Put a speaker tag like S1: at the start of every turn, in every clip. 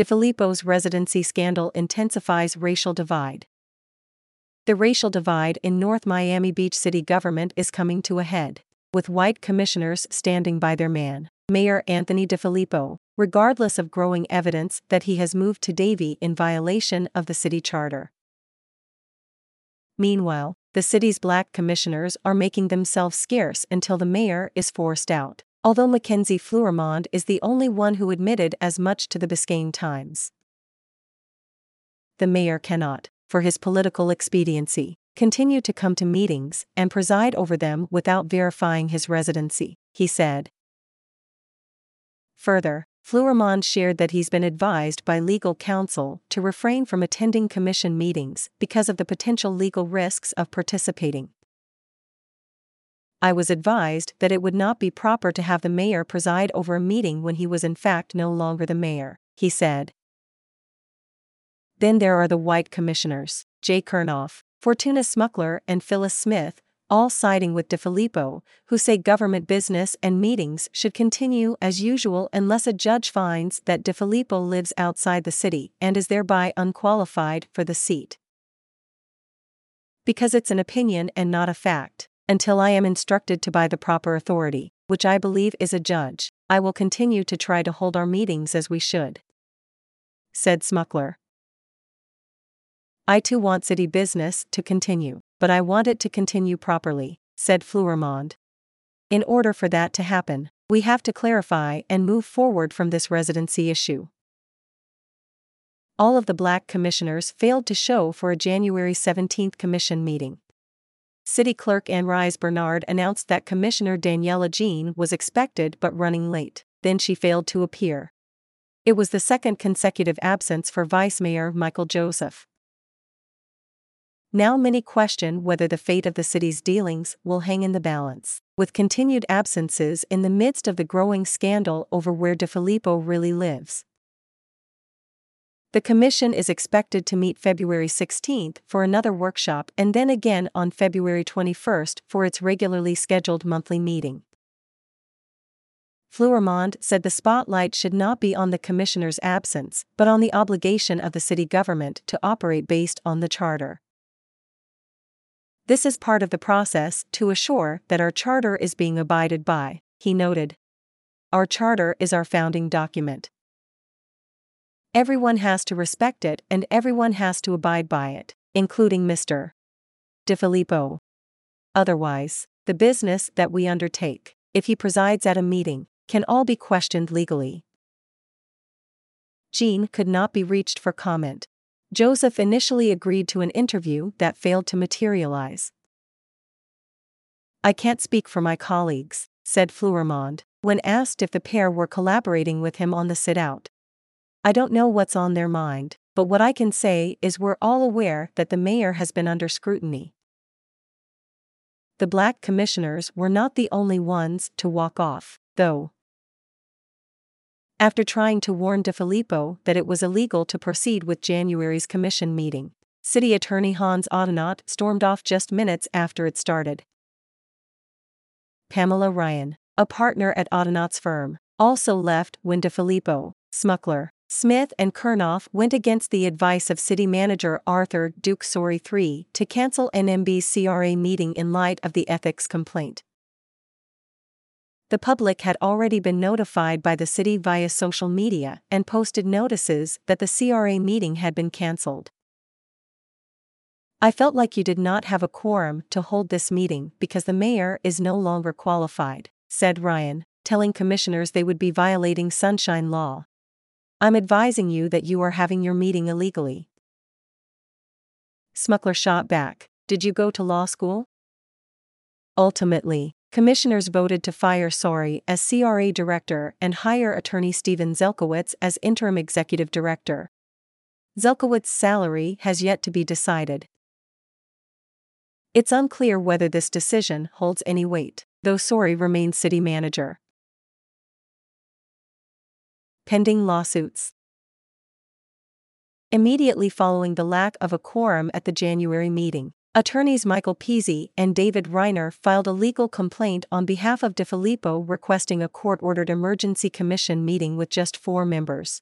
S1: DeFillipo's residency scandal intensifies racial divide. The racial divide in North Miami Beach city government is coming to a head, with white commissioners standing by their man, Mayor Anthony DeFillipo, regardless of growing evidence that he has moved to Davie in violation of the city charter. Meanwhile, the city's black commissioners are making themselves scarce until the mayor is forced out, although McKenzie Fleurimond is the only one who admitted as much to the Biscayne Times. The mayor cannot, for his political expediency, continue to come to meetings and preside over them without verifying his residency, he said. Further, Fleurimond shared that he's been advised by legal counsel to refrain from attending commission meetings because of the potential legal risks of participating. I was advised that it would not be proper to have the mayor preside over a meeting when he was in fact no longer the mayor, he said. Then there are the white commissioners, Jay Chernoff, Fortuna Smukler, and Phyllis Smith, all siding with DeFillipo, who say government business and meetings should continue as usual unless a judge finds that DeFillipo lives outside the city and is thereby unqualified for the seat. Because it's an opinion and not a fact, until I am instructed to by the proper authority, which I believe is a judge, I will continue to try to hold our meetings as we should. Said Smukler. I too want city business to continue, but I want it to continue properly, said Fleurimond. In order for that to happen, we have to clarify and move forward from this residency issue. All of the black commissioners failed to show for a January 17 commission meeting. City Clerk Andrise Bernard announced that Commissioner Daniela Jean was expected but running late, then she failed to appear. It was the second consecutive absence for Vice Mayor Michael Joseph. Now many question whether the fate of the city's dealings will hang in the balance, with continued absences in the midst of the growing scandal over where DeFilippo really lives. The Commission is expected to meet February 16 for another workshop and then again on February 21 for its regularly scheduled monthly meeting. Fleurimond said the spotlight should not be on the Commissioner's absence, but on the obligation of the city government to operate based on the Charter. This is part of the process to assure that our charter is being abided by, he noted. Our charter is our founding document. Everyone has to respect it and everyone has to abide by it, including Mr. DeFillipo. Otherwise, the business that we undertake, if he presides at a meeting, can all be questioned legally. Jean could not be reached for comment, Joseph initially agreed to an interview that failed to materialize. I can't speak for my colleagues, said Fleurimond, when asked if the pair were collaborating with him on the sit out. I don't know what's on their mind, but what I can say is we're all aware that the mayor has been under scrutiny. The black commissioners were not the only ones to walk off, though. After trying to warn DeFillipo that it was illegal to proceed with January's commission meeting, City Attorney Hans Ottinot stormed off just minutes after it started. Pamela Ryan, a partner at Ottinot's firm, also left when DeFillipo, Smukler, Smith and Chernoff went against the advice of City Manager Arthur Duke Sorey III to cancel NMB's CRA meeting in light of the ethics complaint the public had already been notified by the city via social media and posted notices that the CRA meeting had been cancelled. I felt like you did not have a quorum to hold this meeting because the mayor is no longer qualified, said Ryan, telling commissioners they would be violating sunshine law. I'm advising you that you are having your meeting illegally. Smukler shot back, Did you go to law school? Ultimately, Commissioners voted to fire Sorey as CRA director and hire attorney Steven Zelkowitz as interim executive director. Zelkowitz's salary has yet to be decided. It's unclear whether this decision holds any weight, though Sorey remains city manager. Pending lawsuits. Immediately following the lack of a quorum at the January meeting, Attorneys Michael Pizzi and David Reiner filed a legal complaint on behalf of DeFillipo requesting a court ordered emergency commission meeting with just four members.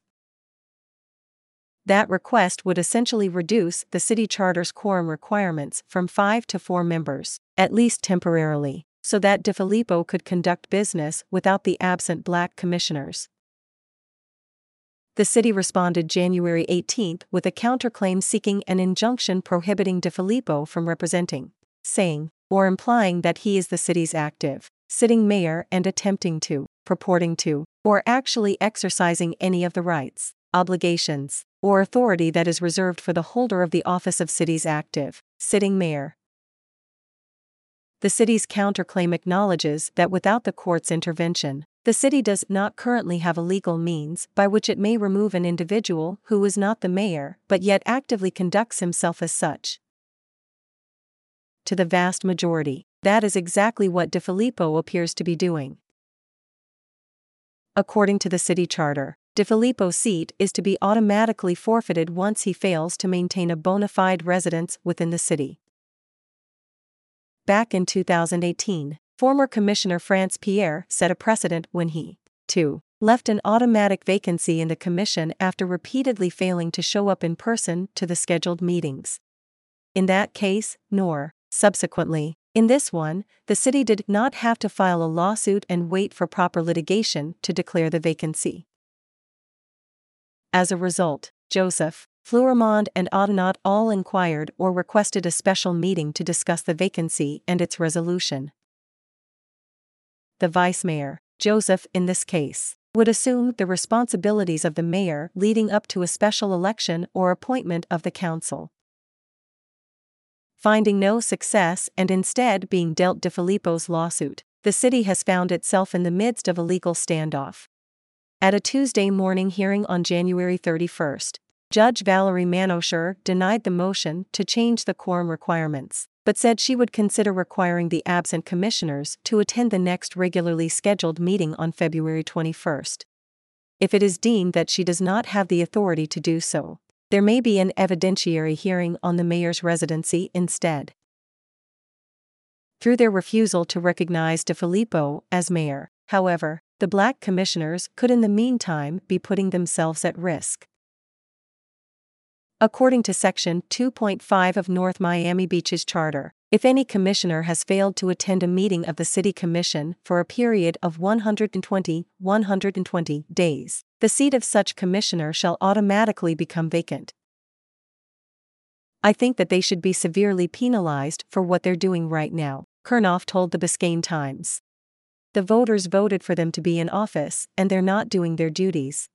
S1: That request would essentially reduce the city charter's quorum requirements from five to four members, at least temporarily, so that DeFillipo could conduct business without the absent black commissioners. The city responded January 18 with a counterclaim seeking an injunction prohibiting DeFillipo from representing, saying, or implying that he is the city's active, sitting mayor and attempting to, purporting to, or actually exercising any of the rights, obligations, or authority that is reserved for the holder of the office of city's active, sitting mayor. The city's counterclaim acknowledges that without the court's intervention, the city does not currently have a legal means by which it may remove an individual who is not the mayor but yet actively conducts himself as such. To the vast majority, that is exactly what DeFillipo appears to be doing. According to the city charter, DeFillipo's seat is to be automatically forfeited once he fails to maintain a bona fide residence within the city. Back in 2018, former Commissioner Frantz Pierre set a precedent when he, too, left an automatic vacancy in the commission after repeatedly failing to show up in person to the scheduled meetings. In that case, nor, subsequently, in this one, the city did not have to file a lawsuit and wait for proper litigation to declare the vacancy. As a result, Joseph, Fleurimond, and Ottinot all inquired or requested a special meeting to discuss the vacancy and its resolution. The vice mayor, Joseph in this case, would assume the responsibilities of the mayor leading up to a special election or appointment of the council. Finding no success and instead being dealt DeFillipo's lawsuit, the city has found itself in the midst of a legal standoff. At a Tuesday morning hearing on January 31, Judge Valerie Manno Schurr denied the motion to change the quorum requirements, but said she would consider requiring the absent commissioners to attend the next regularly scheduled meeting on February 21. If it is deemed that she does not have the authority to do so, there may be an evidentiary hearing on the mayor's residency instead. Through their refusal to recognize DeFillipo as mayor, however, the black commissioners could in the meantime be putting themselves at risk. According to Section 2.5 of North Miami Beach's charter, if any commissioner has failed to attend a meeting of the City Commission for a period of 120, 120 days, the seat of such commissioner shall automatically become vacant. I think that they should be severely penalized for what they're doing right now, Chernoff told the Biscayne Times. The voters voted for them to be in office, and they're not doing their duties.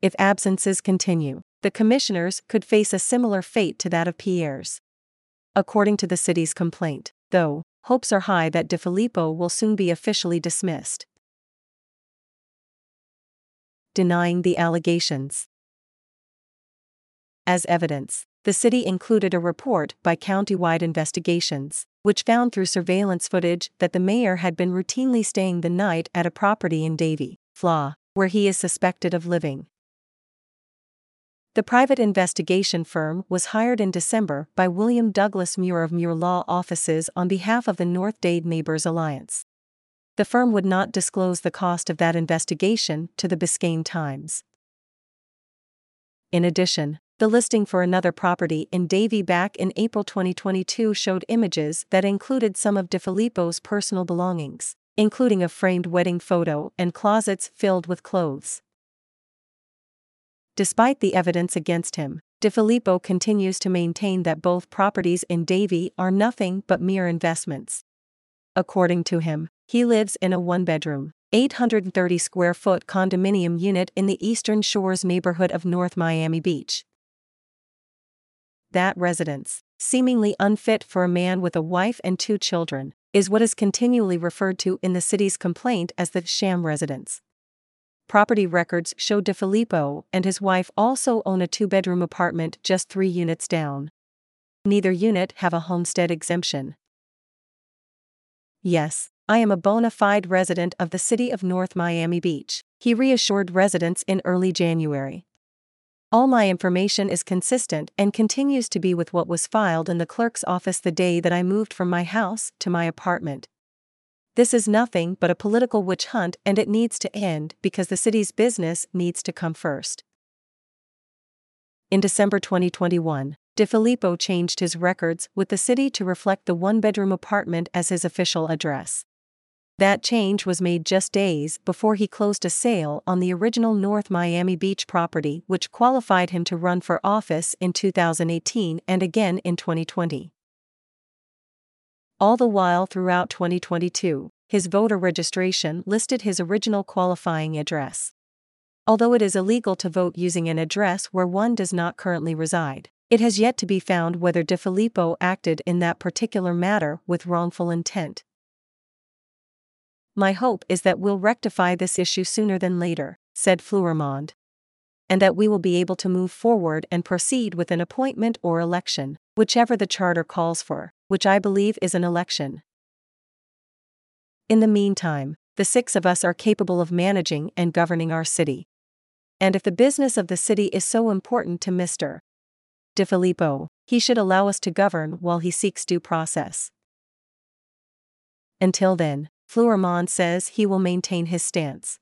S1: If absences continue, the commissioners could face a similar fate to that of Pierre's. According to the city's complaint, though, hopes are high that DeFillipo will soon be officially dismissed. Denying the allegations. As evidence, the city included a report by Countywide Investigations, which found through surveillance footage that the mayor had been routinely staying the night at a property in Davie, Flaw, where he is suspected of living. The private investigation firm was hired in December by William Douglas Muir of Muir Law Offices on behalf of the North Dade Neighbors Alliance. The firm would not disclose the cost of that investigation to the Biscayne Times. In addition, the listing for another property in Davie back in April 2022 showed images that included some of DeFillipo's personal belongings, including a framed wedding photo and closets filled with clothes. Despite the evidence against him, DeFillipo continues to maintain that both properties in Davie are nothing but mere investments. According to him, he lives in a one bedroom, 830 square foot condominium unit in the Eastern Shores neighborhood of North Miami Beach that residence, seemingly unfit for a man with a wife and two children, is what is continually referred to in the city's complaint as the sham residence. Property records show DeFillipo and his wife also own a two bedroom apartment just three units down. Neither unit have a homestead exemption. Yes, I am a bona fide resident of the city of North Miami Beach, he reassured residents in early January. All my information is consistent and continues to be with what was filed in the clerk's office the day that I moved from my house to my apartment. This is nothing but a political witch hunt and it needs to end because the city's business needs to come first. In December 2021, DeFillipo changed his records with the city to reflect the one bedroom apartment as his official address. That change was made just days before he closed a sale on the original North Miami Beach property, which qualified him to run for office in 2018 and again in 2020. All the while throughout 2022, his voter registration listed his original qualifying address. Although it is illegal to vote using an address where one does not currently reside, it has yet to be found whether DeFillipo acted in that particular matter with wrongful intent. My hope is that we'll rectify this issue sooner than later, said Fleurimond. And that we will be able to move forward and proceed with an appointment or election, whichever the charter calls for, which I believe is an election. In the meantime, the six of us are capable of managing and governing our city and if the business of the city is so important to Mr. DeFillipo, he should allow us to govern while he seeks due process. Until then, Fleurimond says he will maintain his stance.